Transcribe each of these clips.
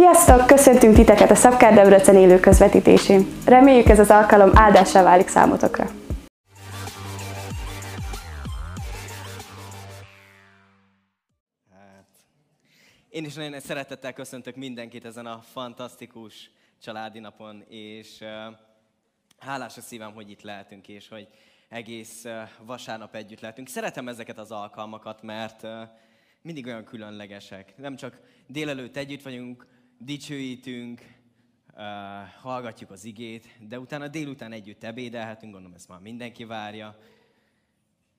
Sziasztok! Köszöntünk titeket a Szabkár Debrecen élő közvetítésén. Reméljük ez az alkalom áldássá válik számotokra. Hát, én is nagyon nagy szeretettel köszöntök mindenkit ezen a fantasztikus családi napon, és hálás a szívem, hogy itt lehetünk, és hogy egész vasárnap együtt lehetünk. Szeretem ezeket az alkalmakat, mert mindig olyan különlegesek. Nem csak délelőtt együtt vagyunk, dicsőítünk, uh, hallgatjuk az igét, de utána délután együtt ebédelhetünk, gondolom ezt már mindenki várja.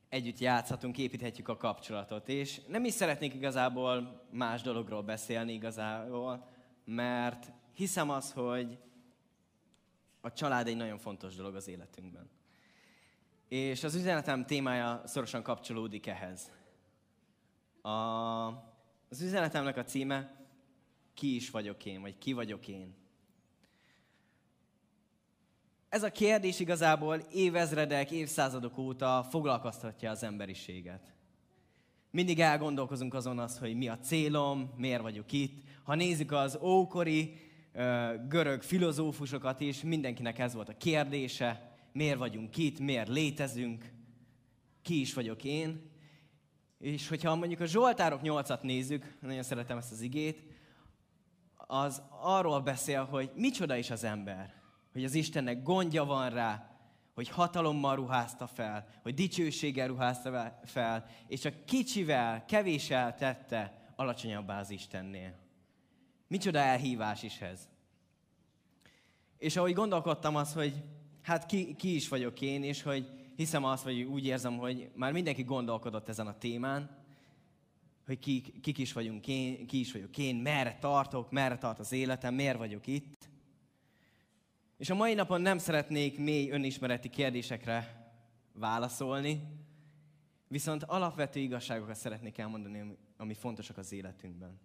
Együtt játszhatunk, építhetjük a kapcsolatot. És nem is szeretnék igazából más dologról beszélni igazából, mert hiszem az, hogy a család egy nagyon fontos dolog az életünkben. És az üzenetem témája szorosan kapcsolódik ehhez. A, az üzenetemnek a címe ki is vagyok én, vagy ki vagyok én. Ez a kérdés igazából évezredek, évszázadok óta foglalkoztatja az emberiséget. Mindig elgondolkozunk azon az, hogy mi a célom, miért vagyok itt. Ha nézzük az ókori görög filozófusokat is, mindenkinek ez volt a kérdése, miért vagyunk itt, miért létezünk, ki is vagyok én. És hogyha mondjuk a Zsoltárok 8-at nézzük, nagyon szeretem ezt az igét, az arról beszél, hogy micsoda is az ember. Hogy az Istennek gondja van rá, hogy hatalommal ruházta fel, hogy dicsőséggel ruházta fel, és csak kicsivel, kevéssel tette alacsonyabbá az Istennél. Micsoda elhívás is ez. És ahogy gondolkodtam az, hogy hát ki, ki is vagyok én, és hogy hiszem azt, vagy úgy érzem, hogy már mindenki gondolkodott ezen a témán, hogy ki, kik is vagyunk én, ki is vagyok én, merre tartok, merre tart az életem, miért vagyok itt. És a mai napon nem szeretnék mély önismereti kérdésekre válaszolni, viszont alapvető igazságokat szeretnék elmondani, ami fontosak az életünkben.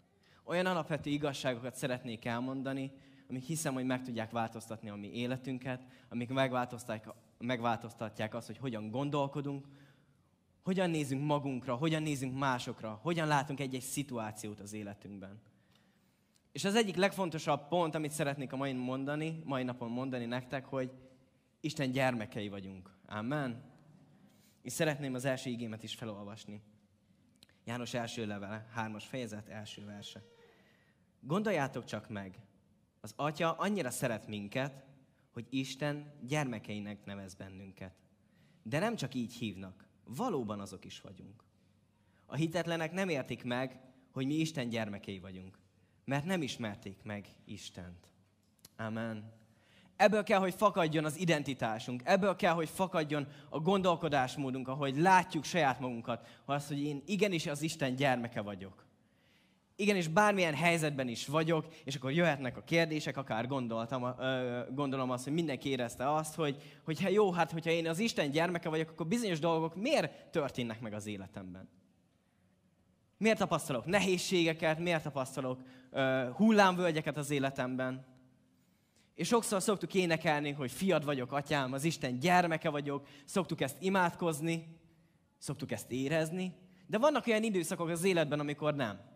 Olyan alapvető igazságokat szeretnék elmondani, amik hiszem, hogy meg tudják változtatni a mi életünket, amik megváltoztatják, megváltoztatják azt, hogy hogyan gondolkodunk, hogyan nézünk magunkra, hogyan nézünk másokra, hogyan látunk egy-egy szituációt az életünkben. És az egyik legfontosabb pont, amit szeretnék a mai, mondani, mai napon mondani nektek, hogy Isten gyermekei vagyunk. Amen. És szeretném az első igémet is felolvasni. János első levele, hármas fejezet, első verse. Gondoljátok csak meg, az Atya annyira szeret minket, hogy Isten gyermekeinek nevez bennünket. De nem csak így hívnak, valóban azok is vagyunk. A hitetlenek nem értik meg, hogy mi Isten gyermekei vagyunk, mert nem ismerték meg Istent. Amen. Ebből kell, hogy fakadjon az identitásunk, ebből kell, hogy fakadjon a gondolkodásmódunk, ahogy látjuk saját magunkat, az, hogy én igenis az Isten gyermeke vagyok igenis bármilyen helyzetben is vagyok, és akkor jöhetnek a kérdések, akár gondoltam, gondolom azt, hogy mindenki érezte azt, hogy, hogy hát jó, hát hogyha én az Isten gyermeke vagyok, akkor bizonyos dolgok miért történnek meg az életemben? Miért tapasztalok nehézségeket, miért tapasztalok hullámvölgyeket az életemben? És sokszor szoktuk énekelni, hogy fiad vagyok, atyám, az Isten gyermeke vagyok, szoktuk ezt imádkozni, szoktuk ezt érezni, de vannak olyan időszakok az életben, amikor nem.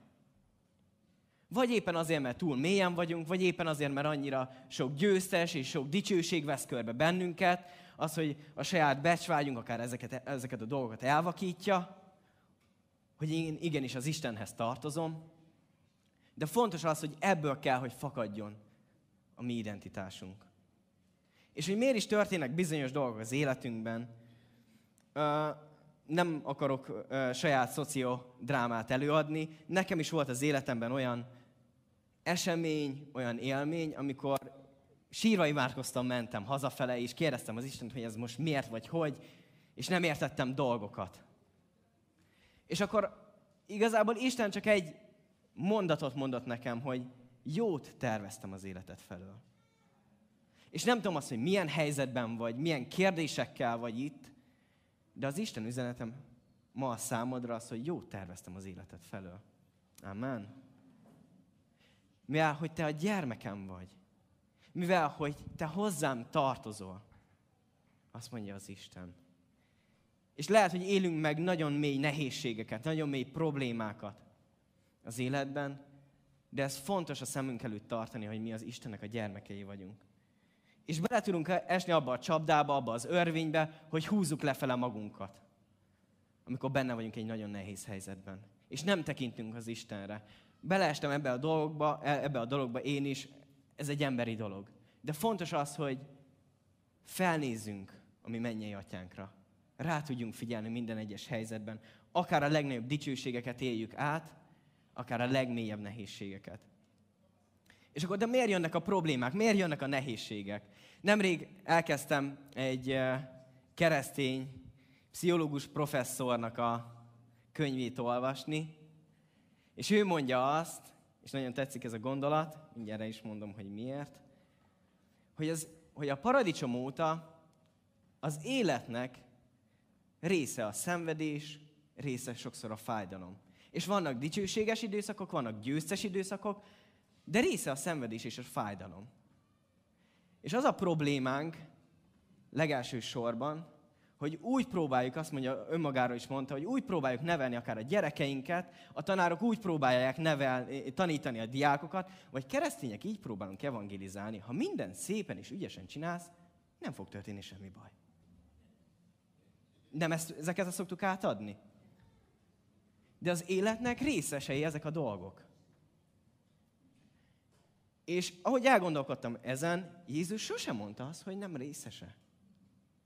Vagy éppen azért, mert túl mélyen vagyunk, vagy éppen azért, mert annyira sok győztes és sok dicsőség vesz körbe bennünket, az, hogy a saját becsvágyunk akár ezeket, ezeket a dolgokat elvakítja, hogy én igenis az Istenhez tartozom. De fontos az, hogy ebből kell, hogy fakadjon a mi identitásunk. És hogy miért is történnek bizonyos dolgok az életünkben, nem akarok saját szociodrámát előadni. Nekem is volt az életemben olyan esemény, olyan élmény, amikor sírva imádkoztam, mentem hazafele, és kérdeztem az Istent, hogy ez most miért vagy hogy, és nem értettem dolgokat. És akkor igazából Isten csak egy mondatot mondott nekem, hogy jót terveztem az életet felől. És nem tudom azt, hogy milyen helyzetben vagy, milyen kérdésekkel vagy itt, de az Isten üzenetem ma a számodra az, hogy jót terveztem az életet felől. Amen mivel hogy te a gyermekem vagy, mivel hogy te hozzám tartozol. Azt mondja az Isten. És lehet, hogy élünk meg nagyon mély nehézségeket, nagyon mély problémákat az életben, de ez fontos a szemünk előtt tartani, hogy mi az Istennek a gyermekei vagyunk. És bele tudunk esni abba a csapdába, abba az örvénybe, hogy húzzuk lefele magunkat. Amikor benne vagyunk egy nagyon nehéz helyzetben. És nem tekintünk az Istenre. Beleestem ebbe a dologba, e, ebbe a dologba én is, ez egy emberi dolog. De fontos az, hogy felnézzünk a mi mennyei atyánkra. Rá tudjunk figyelni minden egyes helyzetben. Akár a legnagyobb dicsőségeket éljük át, akár a legmélyebb nehézségeket. És akkor, de miért jönnek a problémák? Miért jönnek a nehézségek? Nemrég elkezdtem egy keresztény pszichológus professzornak a könyvét olvasni, és ő mondja azt, és nagyon tetszik ez a gondolat, mindjárt is mondom, hogy miért, hogy, az, hogy a paradicsom óta az életnek része a szenvedés, része sokszor a fájdalom. És vannak dicsőséges időszakok, vannak győztes időszakok, de része a szenvedés és a fájdalom. És az a problémánk legelső sorban, hogy úgy próbáljuk, azt mondja, önmagáról is mondta, hogy úgy próbáljuk nevelni akár a gyerekeinket, a tanárok úgy próbálják nevel, tanítani a diákokat, vagy keresztények így próbálunk evangelizálni. Ha minden szépen és ügyesen csinálsz, nem fog történni semmi baj. Nem ezt, ezeket szoktuk átadni? De az életnek részesei ezek a dolgok. És ahogy elgondolkodtam ezen, Jézus sosem mondta azt, hogy nem részese.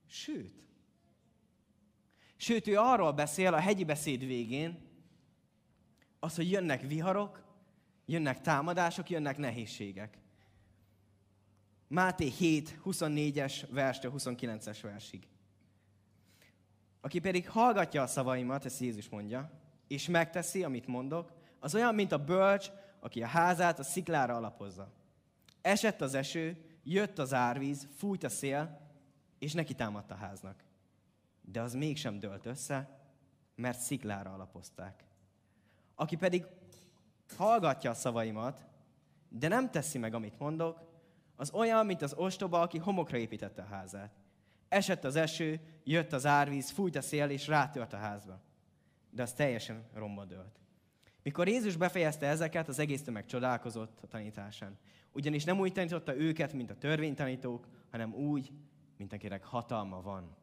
Sőt. Sőt, ő arról beszél a hegyi beszéd végén, az, hogy jönnek viharok, jönnek támadások, jönnek nehézségek. Máté 7, 24-es verstől 29-es versig. Aki pedig hallgatja a szavaimat, ezt Jézus mondja, és megteszi, amit mondok, az olyan, mint a bölcs, aki a házát a sziklára alapozza. Esett az eső, jött az árvíz, fújt a szél, és neki támadt a háznak. De az mégsem dőlt össze, mert sziklára alapozták. Aki pedig hallgatja a szavaimat, de nem teszi meg, amit mondok, az olyan, mint az ostoba, aki homokra építette a házát. Esett az eső, jött az árvíz, fújt a szél, és rátört a házba. De az teljesen romba dőlt. Mikor Jézus befejezte ezeket, az egész tömeg csodálkozott a tanításán. Ugyanis nem úgy tanította őket, mint a törvénytanítók, hanem úgy, mint akinek hatalma van.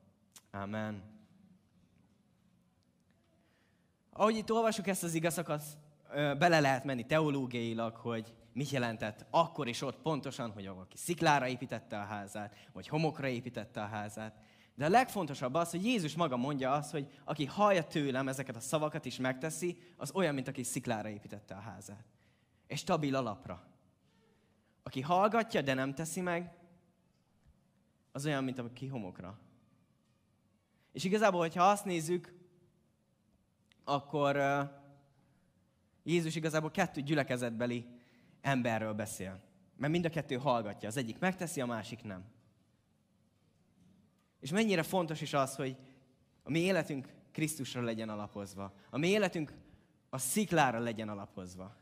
Amen. Ahogy itt olvasjuk ezt az igazszakat, bele lehet menni teológiailag, hogy mit jelentett akkor és ott pontosan, hogy valaki sziklára építette a házát, vagy homokra építette a házát. De a legfontosabb az, hogy Jézus maga mondja azt, hogy aki hallja tőlem ezeket a szavakat és megteszi, az olyan, mint aki sziklára építette a házát. És stabil alapra. Aki hallgatja, de nem teszi meg, az olyan, mint aki homokra. És igazából, hogyha azt nézzük, akkor Jézus igazából kettő gyülekezetbeli emberről beszél. Mert mind a kettő hallgatja. Az egyik megteszi, a másik nem. És mennyire fontos is az, hogy a mi életünk Krisztusra legyen alapozva. A mi életünk a sziklára legyen alapozva.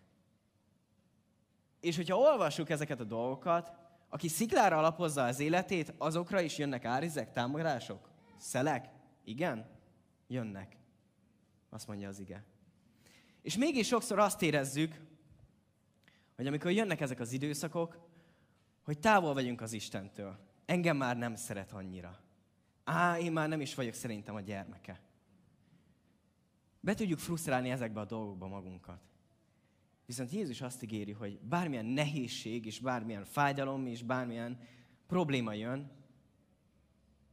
És hogyha olvassuk ezeket a dolgokat, aki sziklára alapozza az életét, azokra is jönnek árizek, támadások, szelek. Igen? Jönnek. Azt mondja az ige. És mégis sokszor azt érezzük, hogy amikor jönnek ezek az időszakok, hogy távol vagyunk az Istentől. Engem már nem szeret annyira. Á, én már nem is vagyok szerintem a gyermeke. Be tudjuk frusztrálni ezekbe a dolgokba magunkat. Viszont Jézus azt ígéri, hogy bármilyen nehézség, és bármilyen fájdalom, és bármilyen probléma jön,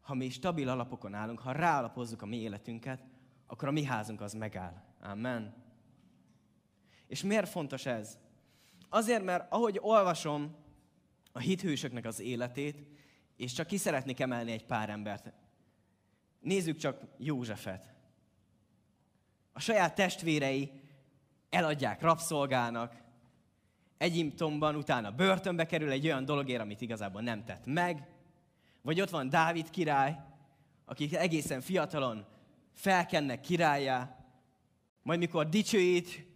ha mi stabil alapokon állunk, ha ráalapozzuk a mi életünket, akkor a mi házunk az megáll. Amen. És miért fontos ez? Azért, mert ahogy olvasom a hithősöknek az életét, és csak ki szeretnék emelni egy pár embert. Nézzük csak Józsefet. A saját testvérei eladják rabszolgának, Egyiptomban utána börtönbe kerül egy olyan dologért, amit igazából nem tett meg. Vagy ott van Dávid király, akik egészen fiatalon felkennek királyá, majd mikor dicsőít,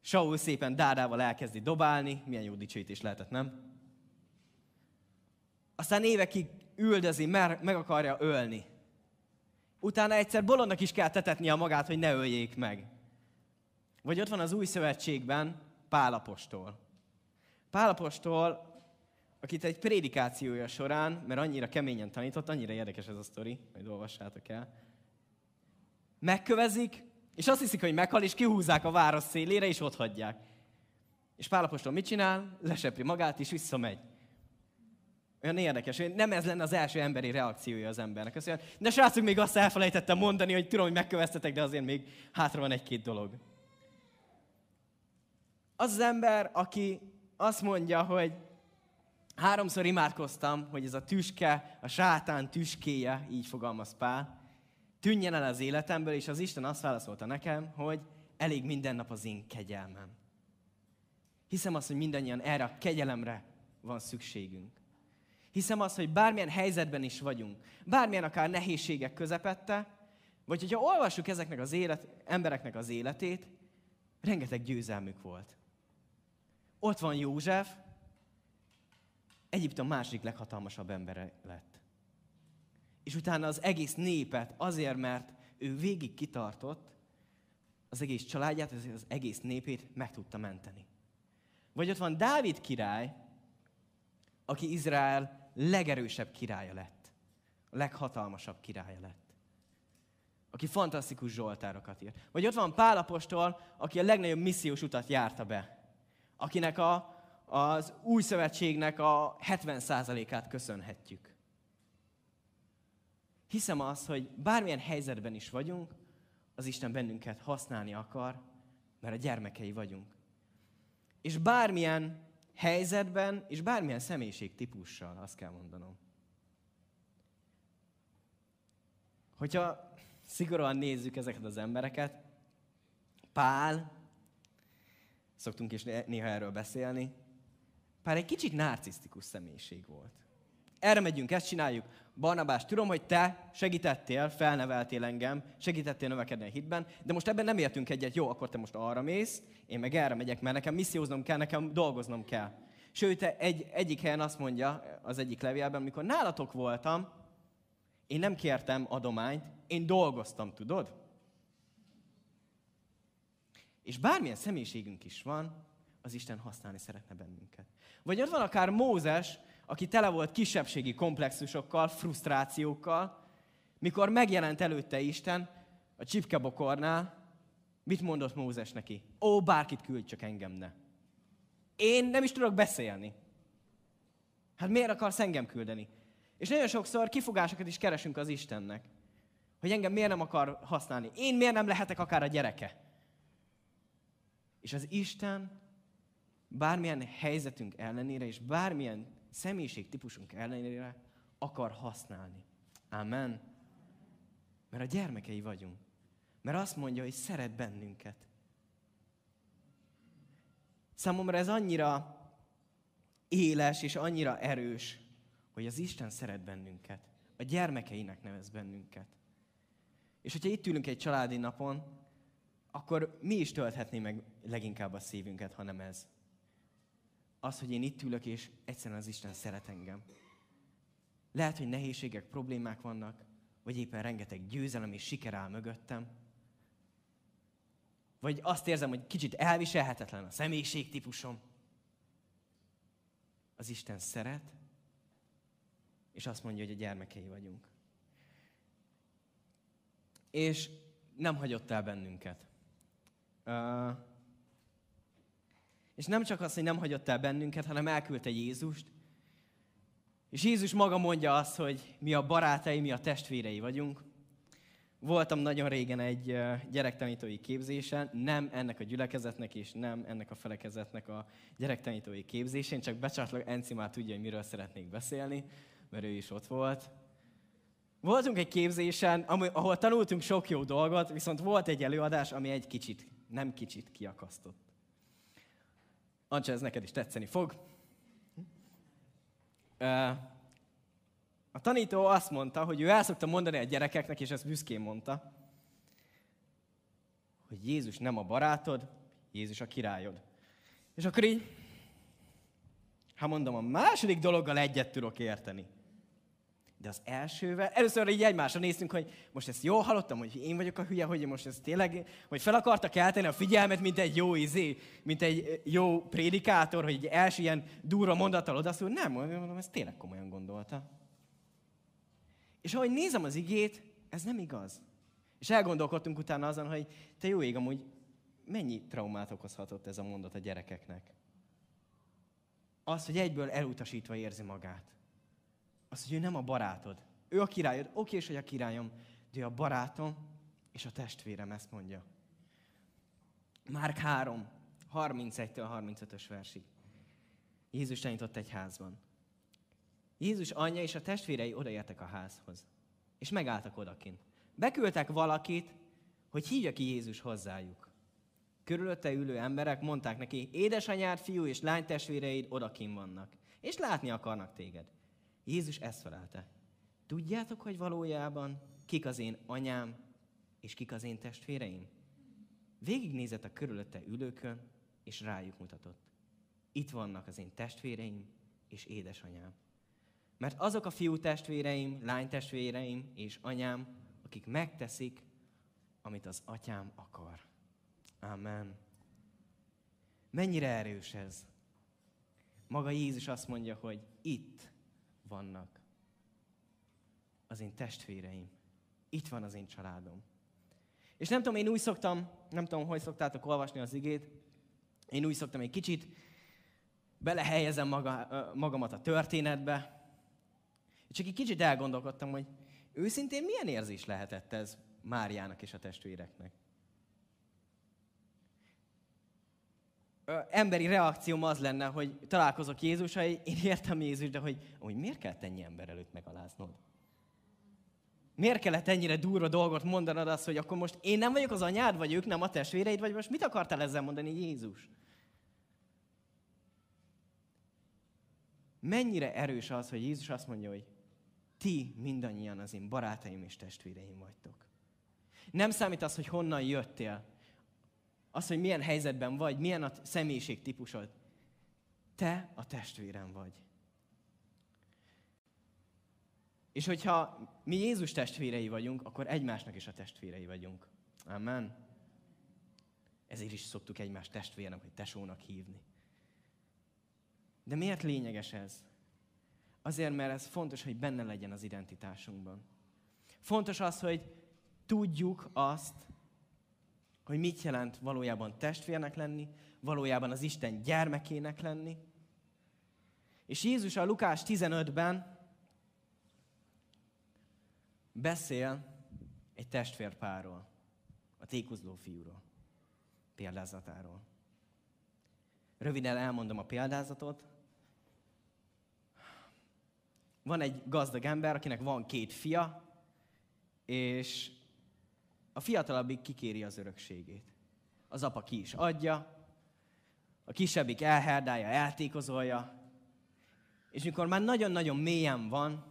Saul szépen dádával elkezdi dobálni, milyen jó dicsőítés lehetett, nem? Aztán évekig üldözi, meg, meg akarja ölni. Utána egyszer bolondnak is kell tetetnie magát, hogy ne öljék meg. Vagy ott van az új szövetségben, Pálapostól. Pálapostól, akit egy prédikációja során, mert annyira keményen tanított, annyira érdekes ez a sztori, majd olvassátok el, megkövezik, és azt hiszik, hogy meghal, és kihúzzák a város szélére, és ott hagyják. És Pálapostól mit csinál? Lesepri magát, és visszamegy. Olyan érdekes, hogy nem ez lenne az első emberi reakciója az embernek. Azt mondja, de srácok, még azt elfelejtettem mondani, hogy tudom, hogy megköveztetek, de azért még hátra van egy-két dolog. Az az ember, aki azt mondja, hogy háromszor imádkoztam, hogy ez a tüske, a sátán tüskéje, így fogalmaz Pál, tűnjen el az életemből, és az Isten azt válaszolta nekem, hogy elég minden nap az én kegyelmem. Hiszem azt, hogy mindannyian erre a kegyelemre van szükségünk. Hiszem azt, hogy bármilyen helyzetben is vagyunk, bármilyen akár nehézségek közepette, vagy hogyha olvassuk ezeknek az élet, embereknek az életét, rengeteg győzelmük volt. Ott van József, Egyiptom második leghatalmasabb embere lett. És utána az egész népet azért, mert ő végig kitartott, az egész családját, az egész népét meg tudta menteni. Vagy ott van Dávid király, aki Izrael legerősebb királya lett. A leghatalmasabb királya lett. Aki fantasztikus zsoltárokat írt. Vagy ott van Pálapostól, aki a legnagyobb missziós utat járta be. Akinek a, az új szövetségnek a 70%-át köszönhetjük. Hiszem azt, hogy bármilyen helyzetben is vagyunk, az Isten bennünket használni akar, mert a gyermekei vagyunk. És bármilyen helyzetben, és bármilyen személyiség típussal, azt kell mondanom. Hogyha szigorúan nézzük ezeket az embereket, Pál, szoktunk is néha erről beszélni, Pál egy kicsit narcisztikus személyiség volt. Erre megyünk, ezt csináljuk. Barnabás, tudom, hogy te segítettél, felneveltél engem, segítettél növekedni a hitben, de most ebben nem értünk egyet. Jó, akkor te most arra mész, én meg erre megyek, mert nekem misszióznom kell, nekem dolgoznom kell. Sőt, egy, egyik helyen azt mondja, az egyik levélben, amikor nálatok voltam, én nem kértem adományt, én dolgoztam, tudod? És bármilyen személyiségünk is van, az Isten használni szeretne bennünket. Vagy ott van akár Mózes, aki tele volt kisebbségi komplexusokkal, frusztrációkkal, mikor megjelent előtte Isten a csipkebokornál, mit mondott Mózes neki? Ó, bárkit küldj, csak engem ne. Én nem is tudok beszélni. Hát miért akarsz engem küldeni? És nagyon sokszor kifogásokat is keresünk az Istennek. Hogy engem miért nem akar használni. Én miért nem lehetek akár a gyereke. És az Isten bármilyen helyzetünk ellenére, és bármilyen személyiségtípusunk ellenére akar használni. Amen. Mert a gyermekei vagyunk. Mert azt mondja, hogy szeret bennünket. Számomra ez annyira éles és annyira erős, hogy az Isten szeret bennünket. A gyermekeinek nevez bennünket. És hogyha itt ülünk egy családi napon, akkor mi is tölthetné meg leginkább a szívünket, hanem ez az, hogy én itt ülök, és egyszerűen az Isten szeret engem. Lehet, hogy nehézségek, problémák vannak, vagy éppen rengeteg győzelem és siker áll mögöttem. Vagy azt érzem, hogy kicsit elviselhetetlen a személyiségtípusom. Az Isten szeret, és azt mondja, hogy a gyermekei vagyunk. És nem hagyott el bennünket. Uh, és nem csak az, hogy nem hagyott el bennünket, hanem elküldte Jézust. És Jézus maga mondja azt, hogy mi a barátai, mi a testvérei vagyunk. Voltam nagyon régen egy gyerektanítói képzésen, nem ennek a gyülekezetnek és nem ennek a felekezetnek a gyerektanítói képzésén, csak becsatlak, Enci már tudja, hogy miről szeretnék beszélni, mert ő is ott volt. Voltunk egy képzésen, ahol tanultunk sok jó dolgot, viszont volt egy előadás, ami egy kicsit, nem kicsit kiakasztott. Ancsa, ez neked is tetszeni fog. A tanító azt mondta, hogy ő el szokta mondani a gyerekeknek, és ezt büszkén mondta, hogy Jézus nem a barátod, Jézus a királyod. És akkor így, ha mondom, a második dologgal egyet tudok érteni. De az elsővel, először így egymásra néztünk, hogy most ezt jól hallottam, hogy én vagyok a hülye, hogy most ez tényleg, hogy fel akarta kelteni a figyelmet, mint egy jó izé, mint egy jó prédikátor, hogy egy első ilyen durva mondattal odaszól. Nem, mondom, ez tényleg komolyan gondolta. És ahogy nézem az igét, ez nem igaz. És elgondolkodtunk utána azon, hogy te jó ég, amúgy mennyi traumát okozhatott ez a mondat a gyerekeknek. Az, hogy egyből elutasítva érzi magát. Az, hogy ő nem a barátod. Ő a királyod. Oké, és hogy a királyom, de ő a barátom és a testvérem, ezt mondja. Márk 3, 31-től 35-ös versig. Jézus tanított egy házban. Jézus anyja és a testvérei odaértek a házhoz, és megálltak odakint. Beküldtek valakit, hogy hívja ki Jézus hozzájuk. Körülötte ülő emberek mondták neki, édesanyád, fiú és lány testvéreid odakin vannak, és látni akarnak téged. Jézus ezt felelte. Tudjátok, hogy valójában kik az én anyám, és kik az én testvéreim? Végignézett a körülötte ülőkön, és rájuk mutatott. Itt vannak az én testvéreim és édesanyám. Mert azok a fiú testvéreim, lány testvéreim és anyám, akik megteszik, amit az atyám akar. Amen. Mennyire erős ez? Maga Jézus azt mondja, hogy itt vannak az én testvéreim. Itt van az én családom. És nem tudom, én úgy szoktam, nem tudom, hogy szoktátok olvasni az igét, én úgy szoktam egy kicsit, belehelyezem maga, magamat a történetbe, és csak egy kicsit elgondolkodtam, hogy őszintén milyen érzés lehetett ez Máriának és a testvéreknek. Emberi reakcióm az lenne, hogy találkozok Jézussal, én értem Jézus, de hogy, hogy miért kellett ennyi ember előtt megaláznod? Miért kellett ennyire durva dolgot mondanod azt, hogy akkor most én nem vagyok az anyád, vagy ők nem a testvéreid, vagy most mit akartál ezzel mondani Jézus? Mennyire erős az, hogy Jézus azt mondja, hogy ti mindannyian az én barátaim és testvéreim vagytok. Nem számít az, hogy honnan jöttél, az, hogy milyen helyzetben vagy, milyen a személyiség típusod. Te a testvérem vagy. És hogyha mi Jézus testvérei vagyunk, akkor egymásnak is a testvérei vagyunk. Amen. Ezért is szoktuk egymást testvérnek, vagy tesónak hívni. De miért lényeges ez? Azért, mert ez fontos, hogy benne legyen az identitásunkban. Fontos az, hogy tudjuk azt, hogy mit jelent valójában testvérnek lenni, valójában az Isten gyermekének lenni. És Jézus a Lukás 15-ben beszél egy testvérpárról, a tékozló fiúról, példázatáról. Röviden elmondom a példázatot. Van egy gazdag ember, akinek van két fia, és a fiatalabbik kikéri az örökségét. Az apa ki is adja, a kisebbik elherdálja, eltékozolja, és mikor már nagyon-nagyon mélyen van,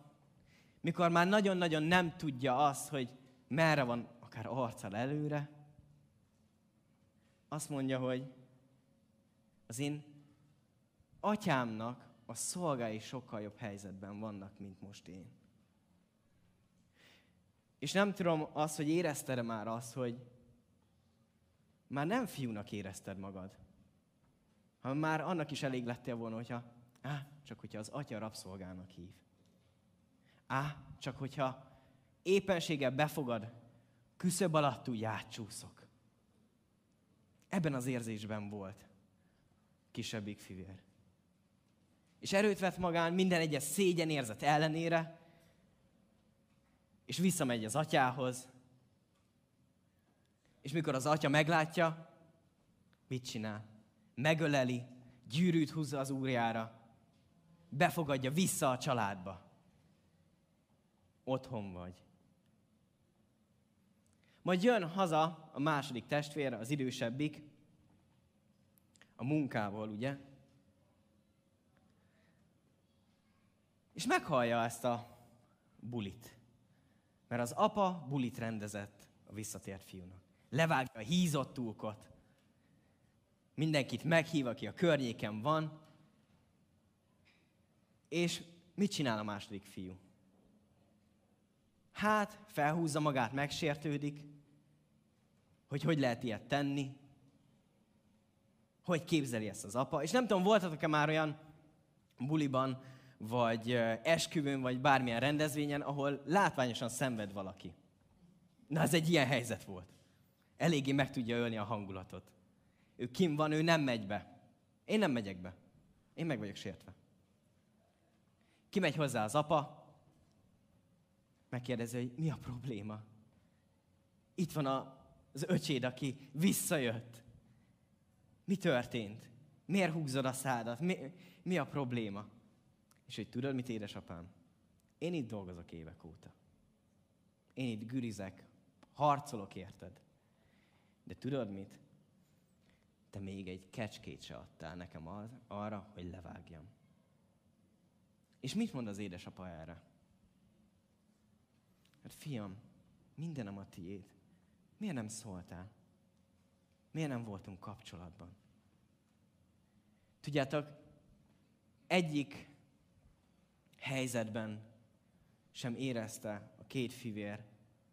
mikor már nagyon-nagyon nem tudja azt, hogy merre van akár arccal előre, azt mondja, hogy az én atyámnak a szolgái sokkal jobb helyzetben vannak, mint most én. És nem tudom azt, hogy érezted már azt, hogy már nem fiúnak érezted magad, hanem már annak is elég lettél volna, hogyha á, csak hogyha az atya rabszolgának hív. Á, csak hogyha éppenséggel befogad, küszöb alatt úgy átcsúszok. Ebben az érzésben volt kisebbik fivér. És erőt vett magán minden egyes szégyenérzet ellenére, és visszamegy az atyához, és mikor az atya meglátja, mit csinál? Megöleli, gyűrűt húzza az úrjára, befogadja vissza a családba. Otthon vagy. Majd jön haza a második testvér, az idősebbik, a munkával, ugye? És meghallja ezt a bulit. Mert az apa bulit rendezett a visszatért fiúnak. Levágja a hízott túlkot. Mindenkit meghív, aki a környéken van. És mit csinál a második fiú? Hát, felhúzza magát, megsértődik, hogy hogy lehet ilyet tenni, hogy képzeli ezt az apa. És nem tudom, voltatok-e már olyan buliban, vagy esküvőn, vagy bármilyen rendezvényen, ahol látványosan szenved valaki. Na, ez egy ilyen helyzet volt. Eléggé meg tudja ölni a hangulatot. Ő kim van, ő nem megy be. Én nem megyek be. Én meg vagyok sértve. Kimegy hozzá az apa, megkérdezi, hogy mi a probléma. Itt van a, az öcséd, aki visszajött. Mi történt? Miért húzod a szádat? Mi, mi a probléma? És hogy tudod mit, édesapám? Én itt dolgozok évek óta. Én itt gürizek, harcolok érted. De tudod mit? Te még egy kecskét se adtál nekem az, arra, hogy levágjam. És mit mond az édesapa erre? Hát fiam, mindenem a tiéd. Miért nem szóltál? Miért nem voltunk kapcsolatban? Tudjátok, egyik helyzetben sem érezte a két fivér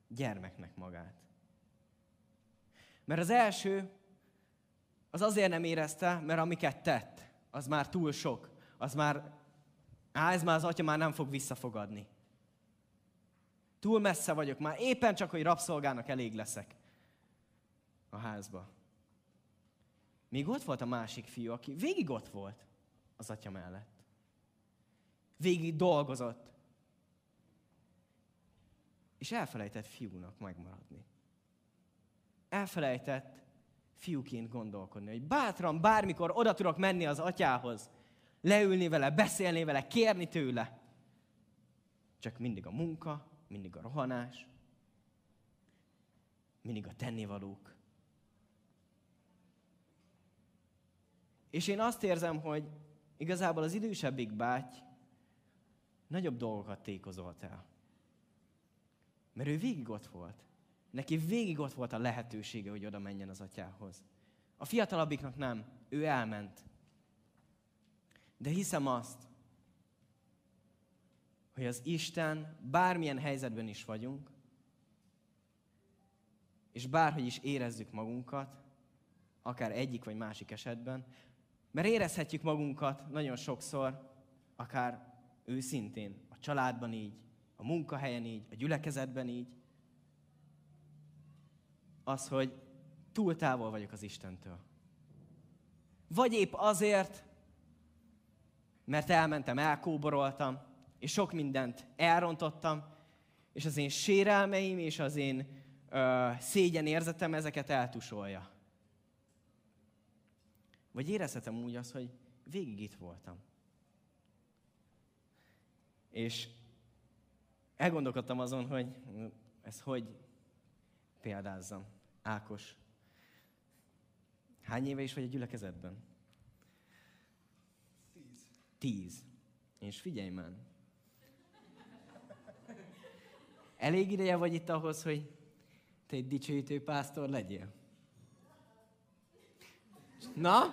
gyermeknek magát. Mert az első, az azért nem érezte, mert amiket tett, az már túl sok. Az már, á, ez már az atya már nem fog visszafogadni. Túl messze vagyok már, éppen csak, hogy rabszolgának elég leszek a házba. Még ott volt a másik fiú, aki végig ott volt az atya mellett. Végig dolgozott. És elfelejtett fiúnak megmaradni. Elfelejtett fiúként gondolkodni, hogy bátran bármikor oda tudok menni az atyához, leülni vele, beszélni vele, kérni tőle. Csak mindig a munka, mindig a rohanás, mindig a tennivalók. És én azt érzem, hogy igazából az idősebbik báty nagyobb dolgokat tékozolt el. Mert ő végig ott volt. Neki végig ott volt a lehetősége, hogy oda menjen az atyához. A fiatalabbiknak nem. Ő elment. De hiszem azt, hogy az Isten bármilyen helyzetben is vagyunk, és bárhogy is érezzük magunkat, akár egyik vagy másik esetben, mert érezhetjük magunkat nagyon sokszor, akár őszintén, a családban így, a munkahelyen így, a gyülekezetben így, az, hogy túl távol vagyok az Istentől. Vagy épp azért, mert elmentem, elkóboroltam, és sok mindent elrontottam, és az én sérelmeim és az én ö, szégyen érzetem ezeket eltusolja. Vagy érezhetem úgy azt, hogy végig itt voltam. És elgondolkodtam azon, hogy ez hogy példázzam. Ákos, hány éve is vagy a gyülekezetben? Tíz. Tíz. És figyelj már. Elég ideje vagy itt ahhoz, hogy te egy dicsőítő pásztor legyél? Na?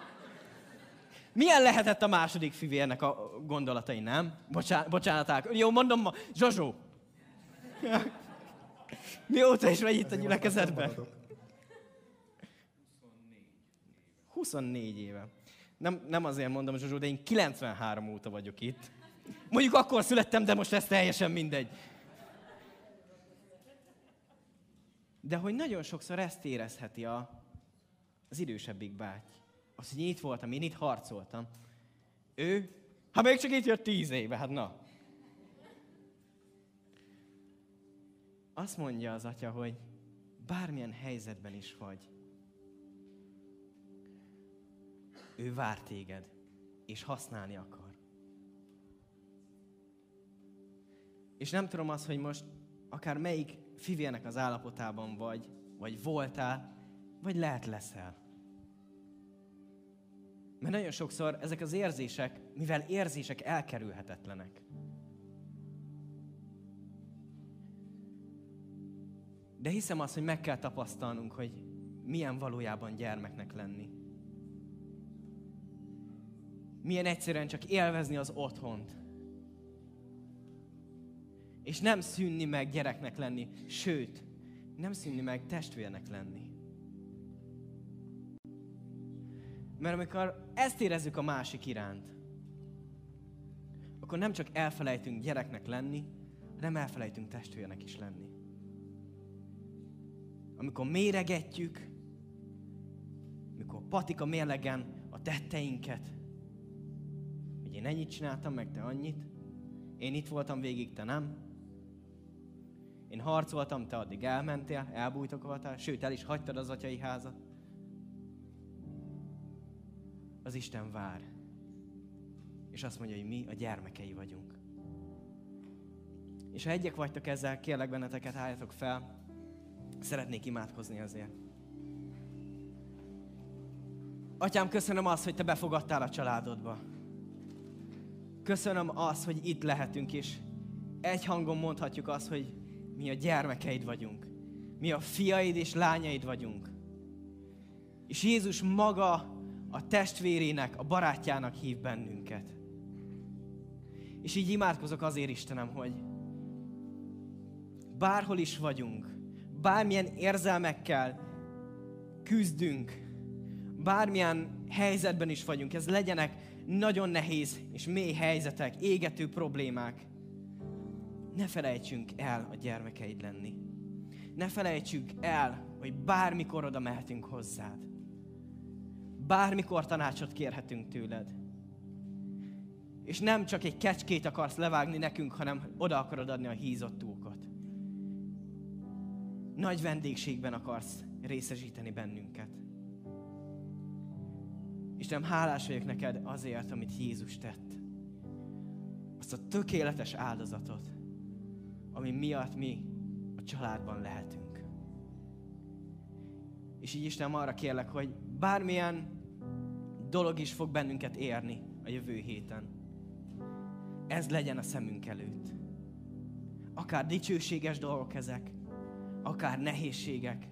Milyen lehetett a második fivérnek a gondolatai, nem? Bocsánat, bocsánat Jó, mondom ma. Zsozsó. Mióta is vagy itt a gyülekezetben? 24 éve. Nem, nem azért mondom, Zsozsó, de én 93 óta vagyok itt. Mondjuk akkor születtem, de most ez teljesen mindegy. De hogy nagyon sokszor ezt érezheti a, az idősebbik báty. Azt, hogy itt voltam, én itt harcoltam. Ő, ha még csak itt jött tíz éve, hát na. Azt mondja az atya, hogy bármilyen helyzetben is vagy, ő vár téged, és használni akar. És nem tudom azt, hogy most akár melyik fivérnek az állapotában vagy, vagy voltál, vagy lehet leszel. Mert nagyon sokszor ezek az érzések, mivel érzések elkerülhetetlenek. De hiszem azt, hogy meg kell tapasztalnunk, hogy milyen valójában gyermeknek lenni. Milyen egyszerűen csak élvezni az otthont. És nem szűnni meg gyereknek lenni, sőt, nem szűnni meg testvérnek lenni. Mert amikor ezt érezzük a másik iránt, akkor nem csak elfelejtünk gyereknek lenni, hanem elfelejtünk testvérnek is lenni. Amikor méregetjük, amikor patika mérlegen a tetteinket, hogy én ennyit csináltam, meg te annyit, én itt voltam végig, te nem. Én harcoltam, te addig elmentél, elbújtokoltál, sőt, el is hagytad az atyai házat. Az Isten vár. És azt mondja, hogy mi a gyermekei vagyunk. És ha egyek vagytok ezzel, kérlek benneteket, álljatok fel. Szeretnék imádkozni azért. Atyám, köszönöm azt, hogy Te befogadtál a családodba. Köszönöm azt, hogy itt lehetünk, és egy hangon mondhatjuk azt, hogy mi a gyermekeid vagyunk. Mi a fiaid és lányaid vagyunk. És Jézus maga a testvérének, a barátjának hív bennünket. És így imádkozok azért, Istenem, hogy bárhol is vagyunk, bármilyen érzelmekkel küzdünk, bármilyen helyzetben is vagyunk, ez legyenek nagyon nehéz és mély helyzetek, égető problémák, ne felejtsünk el a gyermekeid lenni. Ne felejtsük el, hogy bármikor oda mehetünk hozzád. Bármikor tanácsot kérhetünk tőled. És nem csak egy kecskét akarsz levágni nekünk, hanem oda akarod adni a hízott túlkot. Nagy vendégségben akarsz részesíteni bennünket. Istenem, hálás vagyok neked azért, amit Jézus tett. Azt a tökéletes áldozatot, ami miatt mi a családban lehetünk. És így Istenem, arra kérlek, hogy bármilyen dolog is fog bennünket érni a jövő héten, ez legyen a szemünk előtt. Akár dicsőséges dolgok ezek, akár nehézségek,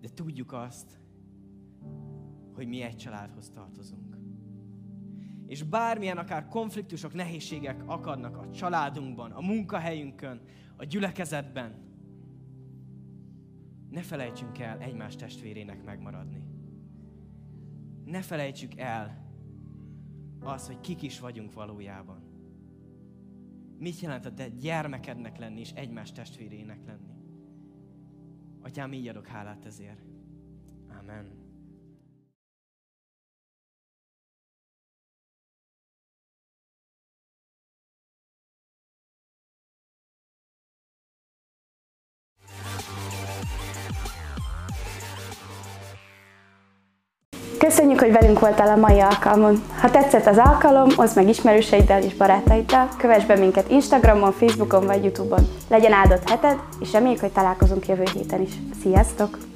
de tudjuk azt, hogy mi egy családhoz tartozunk. És bármilyen akár konfliktusok, nehézségek akadnak a családunkban, a munkahelyünkön, a gyülekezetben, ne felejtsünk el egymás testvérének megmaradni. Ne felejtsük el az, hogy kik is vagyunk valójában. Mit jelent a te gyermekednek lenni és egymás testvérének lenni? Atyám, így adok hálát ezért. Amen. Köszönjük, hogy velünk voltál a mai alkalmon. Ha tetszett az alkalom, oszd meg ismerőseiddel és barátaiddal, kövess be minket Instagramon, Facebookon vagy Youtube-on. Legyen áldott heted, és reméljük, hogy találkozunk jövő héten is. Sziasztok!